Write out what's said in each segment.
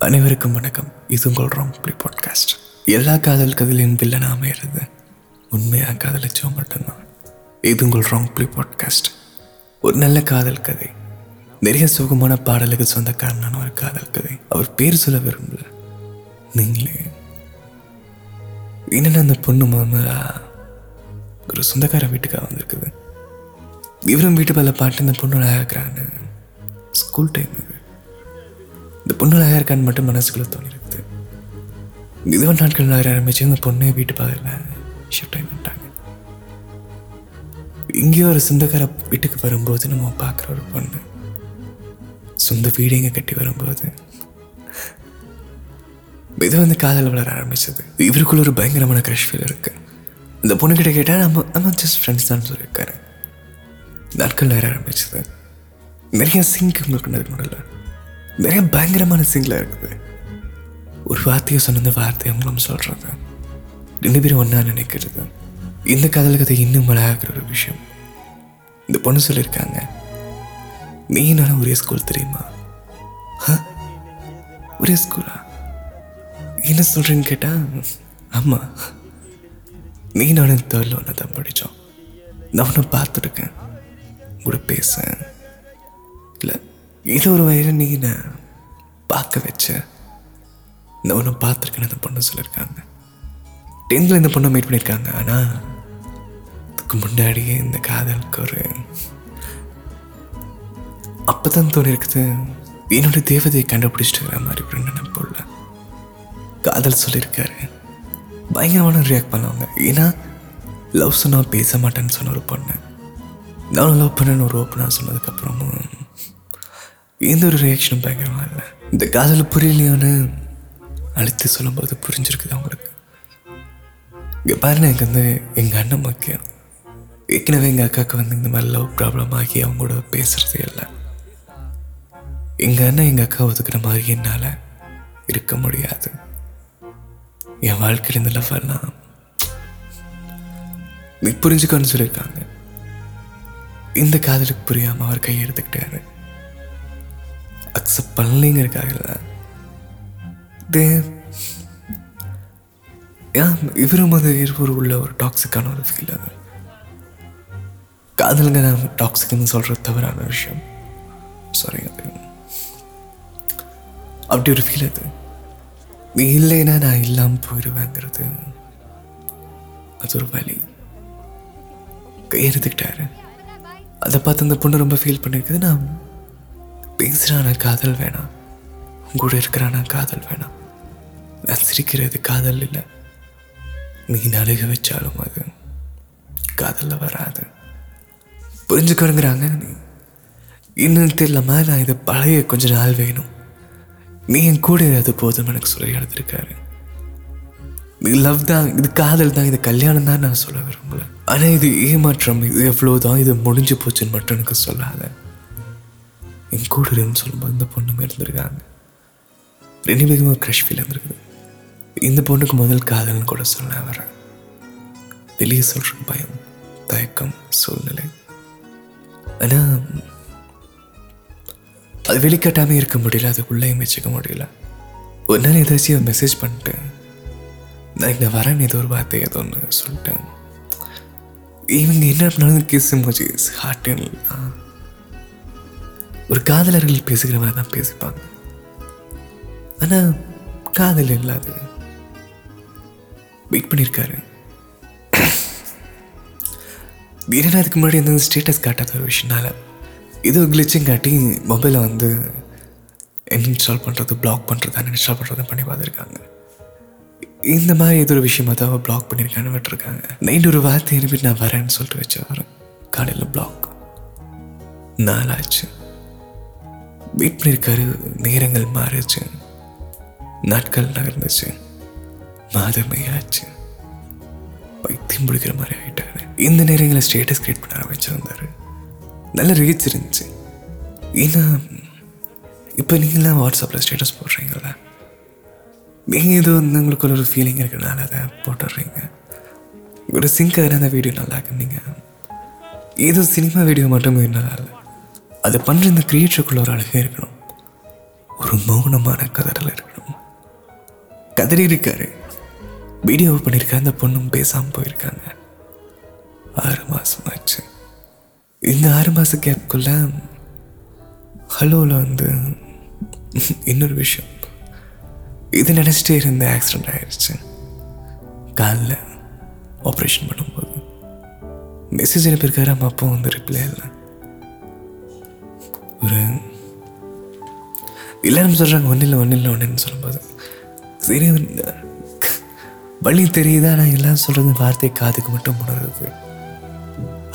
அனைவருக்கும் வணக்கம். இது உங்கள் ராங்ப்ளி பாட்காஸ்ட் எல்லா காதல் கதையிலும் வில்லனாக அமையிறது உண்மையாக காதலிச்சோம் மட்டும்தான். இது உங்கள் ராங்ப்ளி பாட்காஸ்ட் ஒரு நல்ல காதல் கதை. நிறைய சுகமான பாடலுக்கு சொந்தக்காரனான ஒரு காதல் கதை. அவர் பேர் சொல்ல விரும்பல. நீங்களே. என்னென்ன அந்த பொண்ணு மாமரா ஒரு சொந்தக்கார வீட்டுக்காக வந்திருக்குது. இவரும் வீட்டு பல பாட்டு இந்த பொண்ணு அழகா இருக்கிறான்னு. ஸ்கூல் டைம் இது. இந்த பொண்ணு அழகாக இருக்கான்னு மட்டும் மனசுக்குள்ள தோணி இருக்குது இதுவன் நாட்கள் நகர ஆரம்பிச்சு இந்த பொண்ணே வீட்டு பாதையில் ஷிஃப்ட் ஆகி இங்கேயோ ஒரு சொந்தக்கார வீட்டுக்கு வரும்போது நம்ம பார்க்குற ஒரு பொண்ணு. சொந்த வீடு இங்கே கட்டி வரும்போது. இது வந்து காதல் வளர ஆரம்பிச்சது. இவருக்குள்ள ஒரு பயங்கரமான க்ரஷ் ஃபீல் இருக்கு. இந்த பொண்ணுக்கிட்ட கேட்டால் நம்ம நம்ம ஜஸ்ட் ஃப்ரெண்ட்ஸ் தான் சொல்லியிருக்காரு. நாட்கள் நேர ஆரம்பிச்சது. நிறைய சிங்க் உங்களுக்கு நடுவில் நிறைய பயங்கரமான சிங்கில் இருக்குது. ஒரு வார்த்தையை சொன்ன வார்த்தையை அவங்களும் சொல்கிறது ரெண்டு பேரும் ஒன்றா நினைக்கிறது. இந்த காதல் கதை இன்னும் அழகாகிற ஒரு விஷயம். இந்த பொண்ணு சொல்லியிருக்காங்க நீ நானும் ஒரே ஸ்கூல் தெரியுமா? "ஹ? ஒரே ஸ்கூலா என்ன சொல்கிறேன்னு கேட்டால் ஆமாம் நீ நானும் தேர்டில் ஒன்று தான் படித்தோம் நான் உன்னை பார்த்துருக்கேன். கூட பேச இல்லை இது ஒரு வயதில் நீ பார்க்க வச்ச. நான் ஒன்று பார்த்துருக்கேன்னு அந்த பொண்ணு சொல்லியிருக்காங்க டென்த்தில் இந்த பொண்ணை மீட் பண்ணியிருக்காங்க ஆனால் அதுக்கு முன்னாடியே இந்த காதலுக்கு ஒரு அப்போ தான் தோணி இருக்குது என்னோட தேவதையை கண்டுபிடிச்சிட்டு மாதிரி ஒரு நினைப்பு இல்லை காதல் சொல்லியிருக்காரு. பயங்கரமான ரியாக்ட் பண்ணுவாங்க. ஏன்னா லவ் சொன்னால் பேச மாட்டேன்னு சொன்ன ஒரு பொண்ணு. நானும் லவ் பண்ணேன்னு ஒரு ஓப்பனாக சொன்னதுக்கப்புறமும் எந்த ஒரு ரியாக்ஷனும் பயங்கரமாக இல்லை. இந்த காதல் புரியலையோன்னு அழுத்து சொல்லும்போது புரிஞ்சிருக்குது அவங்களுக்கு இங்கே பாருங்க எனக்கு வந்து எங்கள் அண்ணன் முக்கியம். ஏற்கனவே எங்கள் அக்காவுக்கு வந்து இந்த மாதிரி லவ் ப்ராப்ளம் ஆகி அவங்க கூட பேசுகிறதே இல்லை. எங்கள் அண்ணன் எங்கள் அக்கா ஒதுக்குற மாதிரி என்னால் இருக்க முடியாது. என் வாழ்க்கையில் இந்த லவ் எல்லாம் நீ புரிஞ்சுக்கோன்னு சொல்லியிருக்காங்க. இந்த காதலுக்கு புரியாமல் அவர் கையெடுத்துக்கிட்டாரு. அக்செப்ட் பண்ணலைங்கிறக்காக தே ஏன் இவரும் அது இருவர் உள்ள ஒரு டாக்ஸிக்கான ஒரு ஃபீல் அது. காதலுங்க நான் டாக்ஸிக்னு சொல்கிறது தவறான விஷயம். சாரி அது. அப்படி ஒரு ஃபீல் அது. நீ இல்லைன்னா நான் இல்லாமல் போயிடுவேங்கிறது அது ஒரு வழி. கையெழுத்துக்கிட்டாரு அதை பார்த்து அந்த பொண்ணு ரொம்ப ஃபீல் பண்ணியிருக்குது நான் பேசுகிறான காதல் வேணாம். உன் கூட இருக்கிறான காதல் வேணாம். நான் சிரிக்கிறது காதல் இல்லை. நீ நழுக வச்சாலும் அது காதலில் வராது. புரிஞ்சுக்கணுங்கிறாங்க நீ. இன்னும் தெரியலமா நான் இதை பழைய கொஞ்ச நாள் வேணும். நீ என் கூட அது போதும் எனக்கு சொல்லி எழுதிருக்காரு இது லவ் தான் இது காதல் தான் இது கல்யாணம் தான் நான் சொல்ல விரும்பல. ஆனால் இது ஏமாற்றம் இது எவ்வளோ தான் இது முடிஞ்சு போச்சுன்னு மட்டும் எனக்கு சொல்லாத. என் கூட இருந்து சொல்லும்போது இந்த பொண்ணுமே இருந்திருக்காங்க ரெண்டு பேருக்கும் ஒரு க்ரஷ் ஃபீல் இருந்திருக்குது இந்த பொண்ணுக்கு முதல் காதல்னு கூட சொல்ல வரேன் வெளியே சொல்கிற பயம் தயக்கம் சூழ்நிலை. ஆனால் அது வெளிக்காட்டாமல் இருக்க முடியல அது உள்ளேயும் வச்சுக்க முடியல. ஒரு நாள் ஏதாச்சும் மெசேஜ் பண்ணிட்டு நான் இங்கே வரேன் ஏதோ ஒரு வார்த்தை ஏதோ ஒன்று சொல்லிட்டேன். இவங்க என்ன பண்ணாலும் கிஸ் மோஜிஸ் ஹார்ட்டுன்னு ஒரு காதலர்கள் பேசுகிற மாதிரி தான் பேசிப்பாங்க. ஆனால் காதல் இல்லாது வெயிட் பண்ணியிருக்காரு வீரனா அதுக்கு முன்னாடி எந்த ஸ்டேட்டஸ் காட்டாத ஒரு விஷயனால இது கிளிச்சும் காட்டி மொபைலை வந்து இன்ஸ்டால் பண்ணுறது பிளாக் பண்ணுறது அன்இன்ஸ்டால் பண்ணுறது பண்ணி பார்த்துருக்காங்க. இந்த மாதிரி ஏதோ ஒரு விஷயமா தான் பிளாக் பண்ணியிருக்கான்னு விட்டுருக்காங்க. நைட் ஒரு வார்த்தை எழுப்பிட்டு நான் வரேன்னு சொல்லிட்டு வச்சு வரேன் காலையில் பிளாக் நாளாச்சு. வெயிட் பண்ணியிருக்காரு நேரங்கள் மாறுச்சு. நாட்கள் நகர்ந்துச்சு. மாதமே ஆச்சு பைத்தியம் பிடிக்கிற மாதிரி ஆகிட்டாரு இந்த நேரங்களில் ஸ்டேட்டஸ் கிரியேட் பண்ண ஆரம்பிச்சிருந்தாரு. நல்ல ரீச் இருந்துச்சு. ஏன்னா இப்போ நீங்களாம் வாட்ஸ்அப்பில் ஸ்டேட்டஸ் போடுறீங்களா நீங்கள் ஏதோ வந்து உங்களுக்கு ஒரு ஃபீலிங் இருக்கிறனால அதை போட்டுடுறீங்க. ஒரு சிங்க் ஆகிற அந்த வீடியோ நல்லா இருக்குன்னீங்க ஏதோ சினிமா வீடியோ மட்டும் நல்லா இல்லை. அது பண்ணுற இந்த கிரியேட்டருக்குள்ள ஒரு அழகே இருக்கணும். ஒரு மௌனமான கதறல் இருக்கணும். கதறி இருக்காரு. வீடியோ பண்ணியிருக்காரு அந்த பொண்ணும் பேசாமல் போயிருக்காங்க. ஆறு மாதம் ஆச்சு. இந்த ஆறு மாத கேப்புக்குள்ள ஹலோவில் வந்து இன்னொரு விஷயம். இது நினச்சிட்டே இருந்த ஆக்சிடெண்ட் ஆயிடுச்சு காலில் ஆப்ரேஷன் பண்ணும்போது. மெசேஜ் அனுப்பியிருக்காரு. அம்மா அப்பா வந்து ரிப்ளை இல்லை ஒரு எல்லாரும் சொல்கிறாங்க ஒன்றில் இல்லை இல்லை ஒன்றுன்னு சொல்லும்போது. சரி வழி தெரியுதா? ஆனால் எல்லாம் சொல்கிறது வார்த்தை காதுக்கு மட்டும் உணர்றது.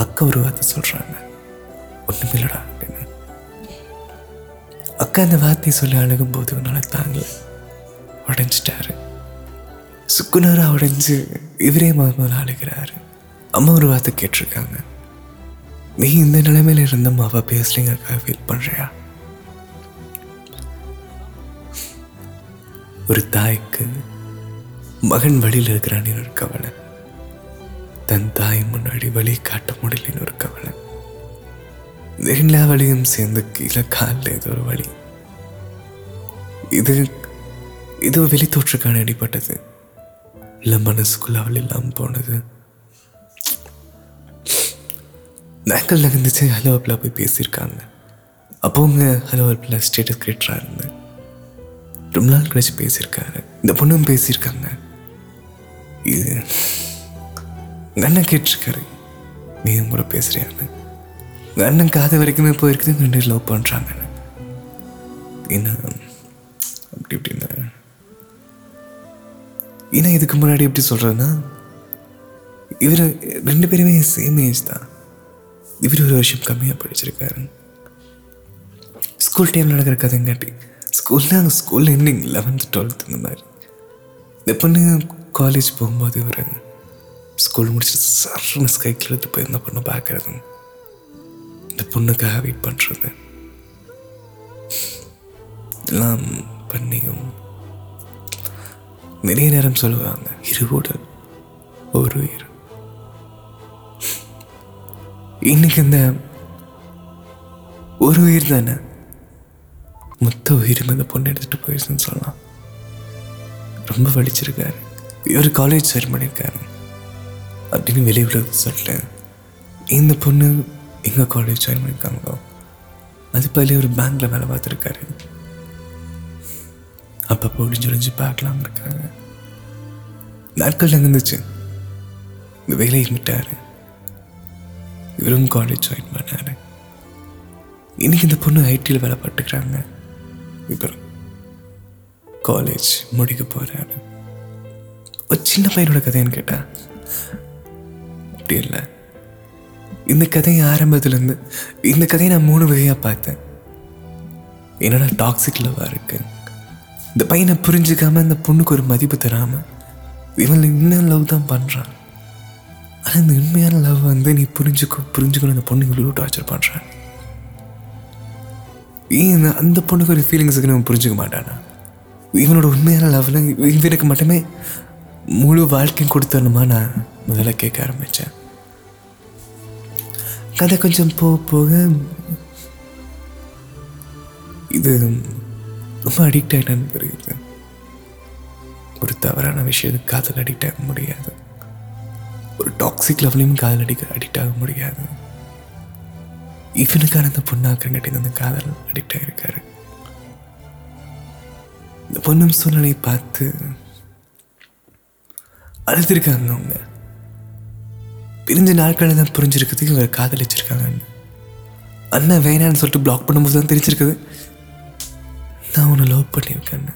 அக்கா ஒரு வார்த்தை சொல்கிறாங்க ஒன்றுமில்லடா அப்படின்னு. அக்கா அந்த வார்த்தையை சொல்லி அழுகும் போது என்னால் தாங்கல. உடைஞ்சிட்டாரு. சுக்குனராக உடைஞ்சு இவரே முத முதல்ல அழுகிறாரு. அம்மா ஒரு வார்த்தை கேட்டிருக்காங்க. நீ இந்த நிலைமையில இருந்தும் அவ பேசலிங்கக்கா ஃபீல் பண்றியா ஒரு தாய்க்கு மகன் வழியில் இருக்கிறான்னு ஒரு கவலை தன் தாய் முன்னாடி வழி காட்ட முடியலன்னு ஒரு கவலை எல்லா வழியும் சேர்ந்து கீழே காலில் ஏதோ ஒரு வழி இது இது வெளித்தோற்றுக்கான அடிப்பட்டது இல்லை மனசுக்குள்ள அவள் இல்லாமல் போனது நாக்கள் நகர்ந்துச்சு. ஹலோ அப்பில் போய் பேசியிருக்காங்க. அப்போ அவங்க ஹலோ அப்பில் ஸ்டேட்டஸ் கிரியேட்டராக இருந்து. ரொம்ப நாள் கழிச்சு பேசியிருக்காரு. இந்த பொண்ணும் பேசியிருக்காங்க. இது அண்ணன் கேட்டிருக்காரு. நீ கூட பேசுறியான்னு. அண்ணன் காது வரைக்குமே போயிருக்குது. ரெண்டு லவ் பண்ணுறாங்கன்னு என்ன அப்படி இப்படின்னு. ஏன்னா இதுக்கு முன்னாடி எப்படி சொல்கிறேன்னா இவர் ரெண்டு பேருமே சேம் ஏஜ் தான். இவர் ஒரு வருஷம் கம்மியாக படிச்சிருக்காரு. ஸ்கூல் டைம் நடக்கிற கதைங்காட்டி ஸ்கூலில் ஸ்கூல் எண்டிங் லெவன்த் டுவெல்த் இந்த மாதிரி. இந்த பொண்ணு காலேஜ் போகும்போது இவர் ஸ்கூல் முடிச்சுட்டு சர்ன்னு ஸ்கைக்கில் எடுத்து போய் இந்த பொண்ணை பார்க்கறது இந்த பொண்ணுக்காக வெயிட் பண்ணுறது இதெல்லாம் பண்ணியும் நிறைய நேரம் சொல்லுவாங்க. இருவோட ஒரு உயிர். இன்னைக்கு இந்த ஒரு உயிர் தானே? மொத்த உயிரும் இந்த பொண்ணு எடுத்துட்டு போயிடுச்சுன்னு சொல்லலாம். ரொம்ப வலிச்சிருக்காரு. இவர் காலேஜ் சரி பண்ணியிருக்காரு. அப்படின்னு வெளியே விட சொல்லிட்டேன் இந்த பொண்ணு எங்கள் காலேஜ் ஜாயின் பண்ணியிருக்காங்களோ? அது பள்ளி ஒரு பேங்க்ல வேலை பார்த்துருக்காரு. அப்பப்போ ஒடிஞ்சு ஒடிஞ்சு பார்க்கலாம் இருக்காங்க நாட்கள் இருந்துச்சு இந்த வேலையை விட்டாரு இவரும் காலேஜ் ஜாயின் பண்ணாரு. இன்றைக்கி இந்த பொண்ணு ஐடியில் வேலை பட்டுக்கிறாங்க இவரும் காலேஜ் முடிக்க போகிறாரு ஒரு சின்ன பையனோட கதைன்னு கேட்டால் அப்படி இல்லை. இந்த கதையை ஆரம்பத்துலேருந்து இந்த கதையை நான் மூணு வகையாக பார்த்தேன். என்னடா டாக்ஸிக் லவ்வாக இருக்கு. இந்த பையனை புரிஞ்சுக்காம இந்த பொண்ணுக்கு ஒரு மதிப்பு தராமல் இவன் இன்னும் லவ் தான் பண்ணுறான் ஆனால் உண்மையான லவ் வந்து நீ புரிஞ்சுக்கோ புரிஞ்சுக்கணும் இந்த பொண்ணு இவ்வளோ டார்ச்சர் பண்ணுறேன் ஏன் அந்த பொண்ணுக்கு ஒரு ஃபீலிங்ஸுக்கு நம்ம புரிஞ்சுக்க மாட்டானா? இவனோட உண்மையான லவ்ல இவனுக்கு மட்டுமே முழு வாழ்க்கையும் கொடுத்தரணுமா நான் முதல்ல கேட்க ஆரம்பித்தேன் கதை கொஞ்சம் போக போக. இது ரொம்ப அடிக்ட் ஆகிட்டான்னு புரியுது. ஒரு தவறான விஷயத்துக்கு காதல் அடிக்ட் ஆக முடியாது. ஒரு டாக்ஸிக் லெவலையும் காதல் அடிக்க அடிக்ட் ஆக முடியாது. இவனுக்கான அந்த பொண்ணாக்கிறங்காட்டி அந்த காதல் அடிக்ட் ஆகிருக்காரு இந்த பொண்ணும் சூழ்நிலையை பார்த்து அழுத்திருக்காங்க அவங்க. பிரிஞ்ச நாட்கள் தான் புரிஞ்சிருக்கிறதுக்கு இவர் காதலிச்சிருக்காங்கன்னு. அண்ணன் வேணான்னு சொல்லிட்டு பிளாக் பண்ணும்போது தான் தெரிஞ்சிருக்குது. நான் உன்னை லவ் பண்ணியிருக்கேன்னு.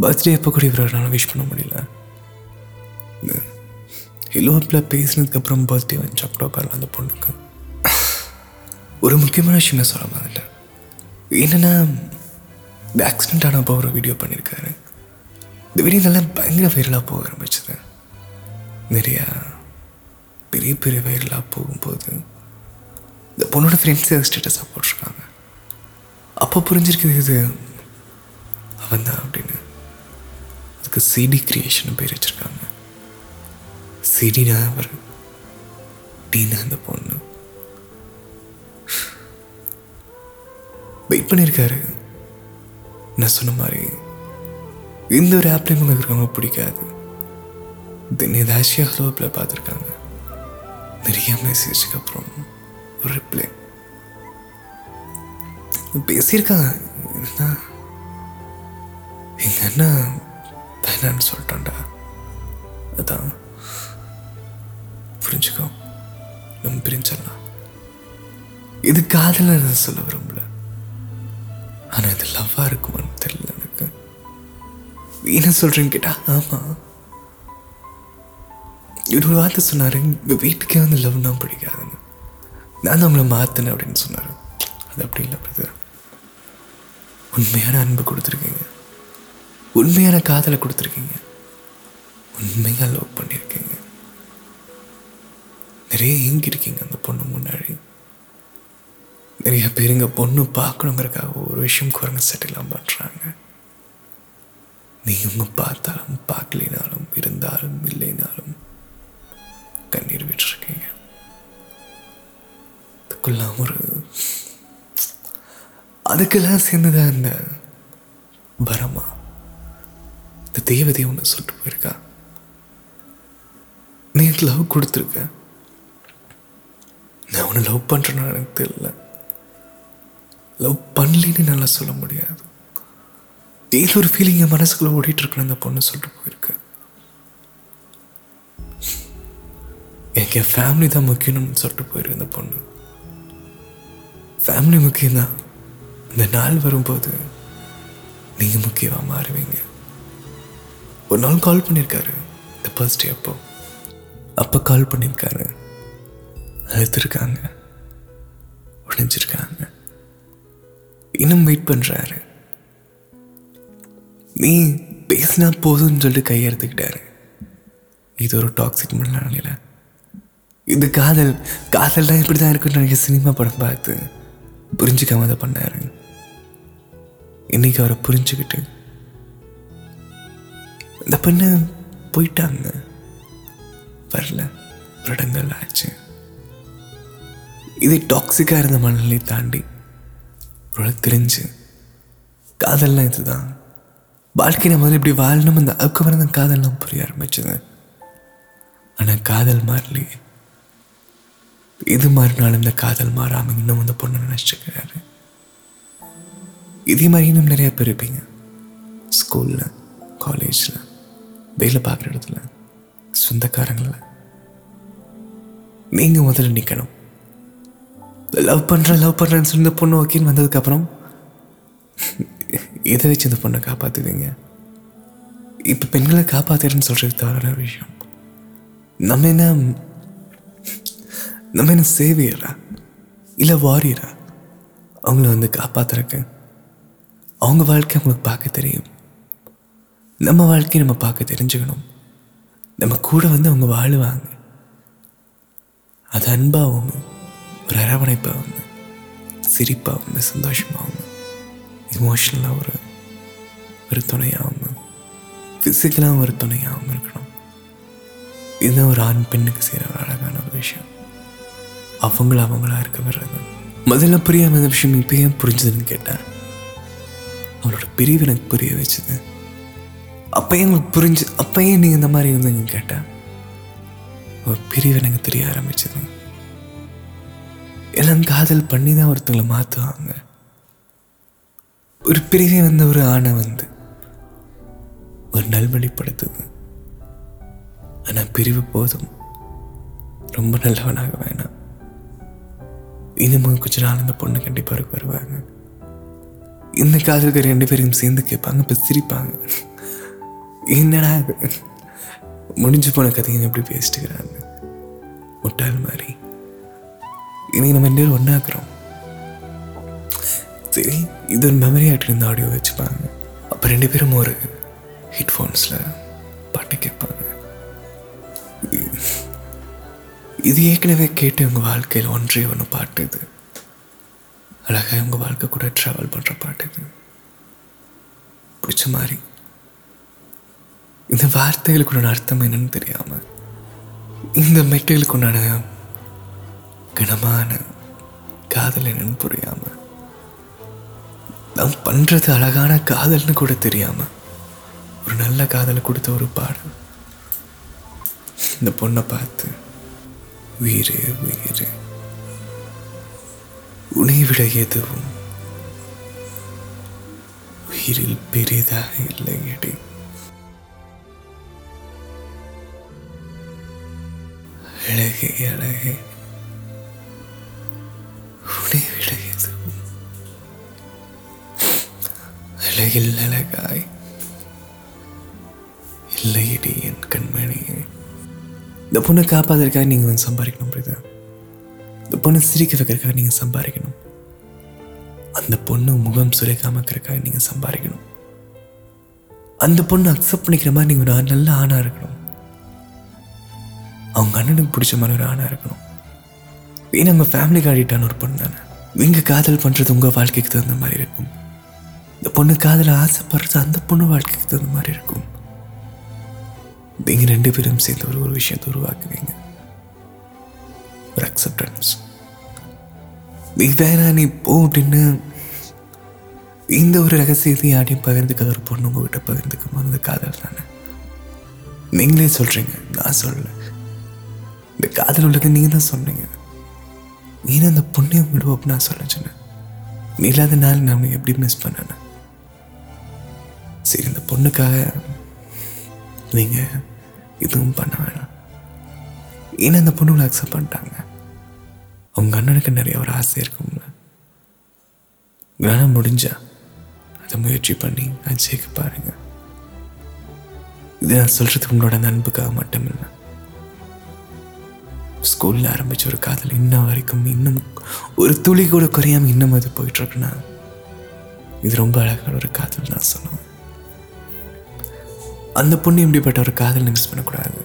பர்த்டே அப்போ கூட இவரால் விஷ் பண்ண முடியல. ஹிலோப்பில் பேசினதுக்கப்புறம் பர்த்டே வந்து அக்டோபரில் அந்த பொண்ணுக்கு. ஒரு முக்கியமான விஷயம் நான் சொல்ல மாட்டேன் என்னென்னா இந்த ஆக்சிடென்ட் ஆனப்போ ஒரு வீடியோ பண்ணியிருக்காரு இந்த வீடியோ நல்லா பயங்கர வைரலாக போக ஆரம்பிச்சது. நிறையா பெரிய பெரிய வைரலாக போகும்போது இந்த பொண்ணோட ஃப்ரெண்ட்ஸே ஸ்டேட்டஸாக போட்டிருக்காங்க. அப்போ புரிஞ்சிருக்குது இது அவன் தான் அப்படின்னு. அதுக்கு சிடி கிரியேஷன் பேர் வச்சுருக்காங்க. சிடினா அவர் டீனா அந்த பொண்ணு. வெயிட் பண்ணியிருக்காரு நான் சொன்ன மாதிரி இந்த ஒரு ஆப்லேயும் உங்களுக்கு இருக்கவங்க பிடிக்காது. தென் ஏதாச்சும் ஹலோப்பில் பார்த்துருக்காங்க. நிறைய மெசேஜுக்கு அப்புறம் ஒரு ரிப்ளை பேசியிருக்காங்க. என்ன எங்கள் அண்ணா வேணான்னு சொல்லிட்டான்டா. அதான். புரிஞ்சுக்கோ. நம்ம பிரிஞ்சிடலாம். இது காதல நான் சொல்ல விரும்பல. ஆனா இது லவ்வா இருக்குமான்னு தெரியல எனக்கு. என்ன சொல்றேன்னு கேட்டா ஆமா. இவர் ஒரு வார்த்தை சொன்னாரு எங்க வீட்டுக்கே வந்து லவ்னா பிடிக்காதுன்னு. நான் தான் உங்களை மாத்தினேன் அப்படின்னு சொன்னாரு. அது அப்படி இல்லை பிரதர் உண்மையான அன்பு கொடுத்துருக்கீங்க. உண்மையான காதலை கொடுத்துருக்கீங்க. உண்மையாக லவ் பண்ணியிருக்கீங்க. நிறைய ஏங்கியிருக்கீங்க அந்த பொண்ணு முன்னாடி. நிறைய பேருங்க பொண்ணு பார்க்கணுங்கிறக்காக ஒரு விஷயம் குரங்க செட்டிலாம் பண்ணுறாங்க நீங்க பார்த்தாலும் பார்க்கலினாலும் இருந்தாலும் இல்லைனாலும் கண்ணீர் விட்டுருக்கீங்க. அதுக்குள்ளாம் ஒரு அதுக்கெல்லாம் சேர்ந்ததான் இந்த வரமா இந்த தேவதை ஒன்று சொல்லிட்டு போயிருக்கா? நீ லவ் கொடுத்துருக்க. நான் அவனை லவ் பண்ணுறேன்னு எனக்கு தெரியல. லவ் பண்ணலின்னு நல்லா சொல்ல முடியாது. ஏதோ ஒரு ஃபீலிங் என் மனசுக்குள்ள ஓடிட்டு இருக்குன்னு அந்த பொண்ணு சொல்லிட்டு போயிருக்கு. எனக்கு என் ஃபேமிலி தான் முக்கியம்னு சொல்லிட்டு போயிருக்கு அந்த பொண்ணு. ஃபேமிலி முக்கியம்தான். இந்த நாள் வரும்போது நீங்கள் முக்கியமாக மாறுவீங்க. ஒரு நாள் கால் பண்ணியிருக்காரு இந்த ஃபர்ஸ்ட் டே அப்போ. அப்போ கால் பண்ணியிருக்காரு அழுத்திருக்காங்க உடைஞ்சிருக்காங்க இன்னும் வெயிட் பண்ணுறாரு நீ பேசினா போதும்னு சொல்லிட்டு கையெடுத்துக்கிட்டாரு இது ஒரு டாக்ஸிக் மனநிலை இது காதல் காதல்லாம் இப்படி தான் இருக்குன்னு நினைக்க சினிமா படம் பார்த்து புரிஞ்சுக்காம அதை பண்ணாரு. இன்னைக்கு அவரை புரிஞ்சுக்கிட்டு இந்த பெண்ணு போயிட்டாங்க. வரல. வருடங்கள் ஆச்சு. இது டாக்ஸிக்காக இருந்த மனநிலை தாண்டி ஒரு தெரிஞ்சு. காதல்லாம் இதுதான். வாழ்க்கை நம்ம இப்படி வாழணும் அந்த அதுக்கப்புறம் தான் காதல்லாம் புரிய ஆரம்பிச்சது. ஆனால் காதல் மாறலையே. இது மாறினாலும் இந்த காதல் மாறாமல் இன்னும் அந்த பொண்ணு நினைச்சுக்கிறாரு. இதே மாதிரி இன்னும் நிறைய பேர் இருப்பீங்க. ஸ்கூலில் காலேஜில் வேலை பார்க்குற இடத்துல சொந்தக்காரங்கள நீங்கள் முதல்ல நிற்கணும் லவ் பண்ணுறேன் லவ் பண்ணுறேன்னு சொல்லி இந்த பொண்ணு ஓகேன்னு வந்ததுக்கப்புறம் இதை வச்சு இந்த பொண்ணை காப்பாற்றுவீங்க இப்போ பெண்களை காப்பாற்றுறேன்னு சொல்கிறது தவறான விஷயம். நம்ம என்ன நம்ம என்ன சேவியரா? இல்லை வாரியரா? அவங்கள வந்து காப்பாத்துறக்கு அவங்க வாழ்க்கை அவங்களுக்கு பார்க்க தெரியும். நம்ம வாழ்க்கையை நம்ம பார்க்க தெரிஞ்சுக்கணும். நம்ம கூட வந்து அவங்க வாழுவாங்க. அது அன்பாகவும் ஒரு அரவணைப்பாக வந்து சிரிப்பாக வந்து சந்தோஷமாக வந்து இமோஷனலாக ஒரு ஒரு துணையாக வந்து ஃபிசிக்கலாக ஒரு துணையாகவும் இருக்கணும். இதுதான் ஒரு ஆண் பெண்ணுக்கு செய்கிற ஒரு அழகான ஒரு விஷயம். அவங்கள அவங்களா இருக்க வர்றது முதல்ல புரியாம இந்த விஷயம் இப்போ ஏன் புரிஞ்சுதுன்னு கேட்டேன். அவளோட பிரிவு எனக்கு புரிய வச்சுது. அப்போ உங்களுக்கு புரிஞ்சு அப்போ ஏன் நீங்கள் இந்த மாதிரி இருந்தீங்கன்னு கேட்டேன். ஒரு பிரிவு எனக்கு தெரிய ஆரம்பிச்சது. எல்லாம் காதல் பண்ணி தான் ஒருத்தங்களை மாற்றுவாங்க ஒரு பிரிவே வந்த ஒரு ஆணை வந்து ஒரு நல்வழிப்படுத்துது. ஆனால் பிரிவு போதும். ரொம்ப நல்லவனாக வேணாம். இன்னும் கொஞ்ச நாள் அந்த பொண்ணு கண்டிப்பாக வருவாங்க. இந்த காதலுக்கு ரெண்டு பேரையும் சேர்ந்து கேட்பாங்க இப்போ சிரிப்பாங்க. என்னடா இது? முடிஞ்சு போன கதையை எப்படி பேசிட்டுக்கிறாங்க முட்டாள் மாதிரி. இனி நம்ம ரெண்டு பேரும் ஒன்றாக்குறோம் சரி இது ஒரு மெமரி ஆகிட்டு இருந்த ஆடியோ வச்சுப்பாங்க. அப்போ ரெண்டு பேரும் ஒரு ஹெட்ஃபோன்ஸில் பாட்டு கேட்பாங்க. இது ஏற்கனவே கேட்டு உங்கள் வாழ்க்கையில் ஒன்றே ஒன்று பாட்டு இது. அழகாக உங்கள் வாழ்க்கை கூட ட்ராவல் பண்ணுற பாட்டு இது. பிடிச்ச மாதிரி. இந்த வார்த்தைகளுக்கு உண்டான அர்த்தம் என்னன்னு தெரியாமல் இந்த மெட்டுகளுக்கு உண்டான கனமான காதல் புரியாம புரியாமல் நாம் பண்ணுறது அழகான காதல்னு கூட தெரியாம ஒரு நல்ல காதலை கொடுத்த ஒரு பாடல். இந்த பொண்ணை பார்த்து உயிரே உயிரே உனை விட எதுவும் உயிரில் பெரிதாக இல்லை எடி. அழகே அழகே. அழகில் அழகாய் இல்லையடி என் கண்மணியே. இந்த பொண்ணை காப்பாதற்காக நீங்கள் வந்து சம்பாதிக்கணும் புரியுதா இந்த பொண்ணை சிரிக்க வைக்கிறதுக்காக நீங்கள் சம்பாதிக்கணும். அந்த பொண்ணு முகம் சுரைக்காம இருக்கிறக்காக நீங்கள் சம்பாதிக்கணும். அந்த பொண்ணு அக்செப்ட் பண்ணிக்கிற மாதிரி நீங்கள் ஒரு நல்ல ஆணாக இருக்கணும். அவங்க அண்ணனுக்கு பிடிச்ச மாதிரி ஒரு ஆணாக இருக்கணும். ஏன்னா உங்கள் ஃபேமிலி காட்டிட்டான ஒரு பொண்ணு தானே. நீங்கள் காதல் பண்ணுறது உங்கள் வாழ்க்கைக்கு தகுந்த மாதிரி இருக்கும். இந்த பொண்ணு காதல ஆசைப்படுறது அந்த பொண்ணு வாழ்க்கைக்கு தகுந்த மாதிரி இருக்கும். நீங்கள் ரெண்டு பேரும் சேர்ந்து ஒரு ஒரு விஷயத்தை உருவாக்குவீங்க. ஒரு அக்செப்டன்ஸ் நீ வேணா நீ போ அப்படின்னு இந்த ஒரு ரகசியத்தை யாரையும் பகிர்ந்துக்காத ஒரு பொண்ணு உங்ககிட்ட பகிர்ந்துக்கும் போது அந்த காதல் தானே? நீங்களே சொல்கிறீங்க நான் சொல்ல இந்த காதல் உள்ளது நீங்கள் தான் சொன்னீங்க. நீனும் அந்த பொண்ணையும் விடுவோம் நான் சொல்ல சொன்னேன். நீ இல்லாத நாள் நான் எப்படி மிஸ் பண்ணேன் சரி இந்த பொண்ணுக்காக நீங்கள் எதுவும் பண்ண வேணாம். ஏன்னா அந்த பொண்ணுங்களை அக்செப்ட் பண்ணிட்டாங்க. அவங்க அண்ணனுக்கு நிறைய ஒரு ஆசை இருக்கும்ல. உங்களால் முடிஞ்சா அதை முயற்சி பண்ணி நான் சேர்க்க பாருங்க. இது நான் சொல்றது உங்களோட நண்புக்காக மட்டும் இல்லை ஸ்கூலில் ஆரம்பிச்ச ஒரு காதல் இன்ன வரைக்கும் இன்னும் ஒரு துளி கூட குறையாம இன்னும் அது போயிட்டுருக்குன்னா இது ரொம்ப அழகான ஒரு காதல் தான் சொல்லணும். அந்த பொண்ணு இப்படிப்பட்ட ஒரு காதலை மிஸ் பண்ணக்கூடாது.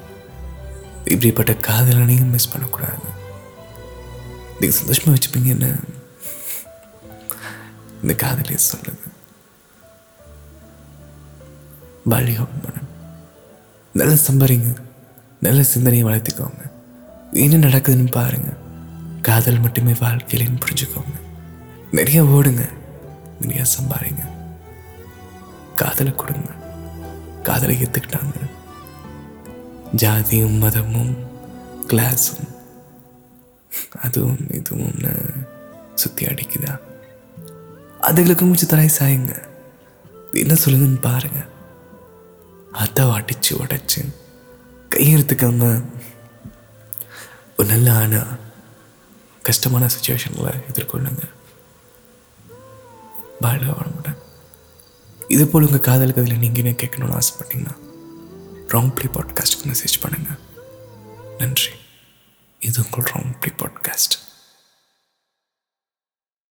இப்படிப்பட்ட காதலனையும் மிஸ் பண்ணக்கூடாது. நீங்கள் சந்தோஷமாக வச்சுப்பீங்க என்ன? இந்த காதலியை சொல்லுது. வாழ்க நல்லா சம்பாரிங்க. நல்ல சிந்தனையை வளர்த்துக்கோங்க. என்ன நடக்குதுன்னு பாருங்க. காதல் மட்டுமே வாழ்க்கையிலன்னு புரிஞ்சுக்கோங்க. நிறைய ஓடுங்க. நிறைய சம்பாதிங்க காதலை கொடுங்க. காதலை ஏற்றுக்கிட்டாங்க ஜாதியும் மதமும் கிளாஸும் அதுவும் இதுவும்னு சுற்றி அடிக்குதா? அதுகளுக்கு கொஞ்சம் தலை சாயுங்க. என்ன சொல்லுதுன்னு பாருங்க. அதை அடிச்சு உடைச்சு கையெழுத்துக்காம ஒரு நல்ல ஆனால் கஷ்டமான சுச்சுவேஷனில் எதிர்கொள்ளுங்க. வர மாட்டேன் இது போல் உங்கள் காதல் கதையில் நீங்கள் என்ன கேட்கணும்னு ஆசைப்பட்டீங்கன்னா ராங் ப்ளே பாட்காஸ்ட்டுக்கு மெசேஜ் பண்ணுங்கள் நன்றி. இது உங்கள் ராங் ப்ளே பாட்காஸ்ட்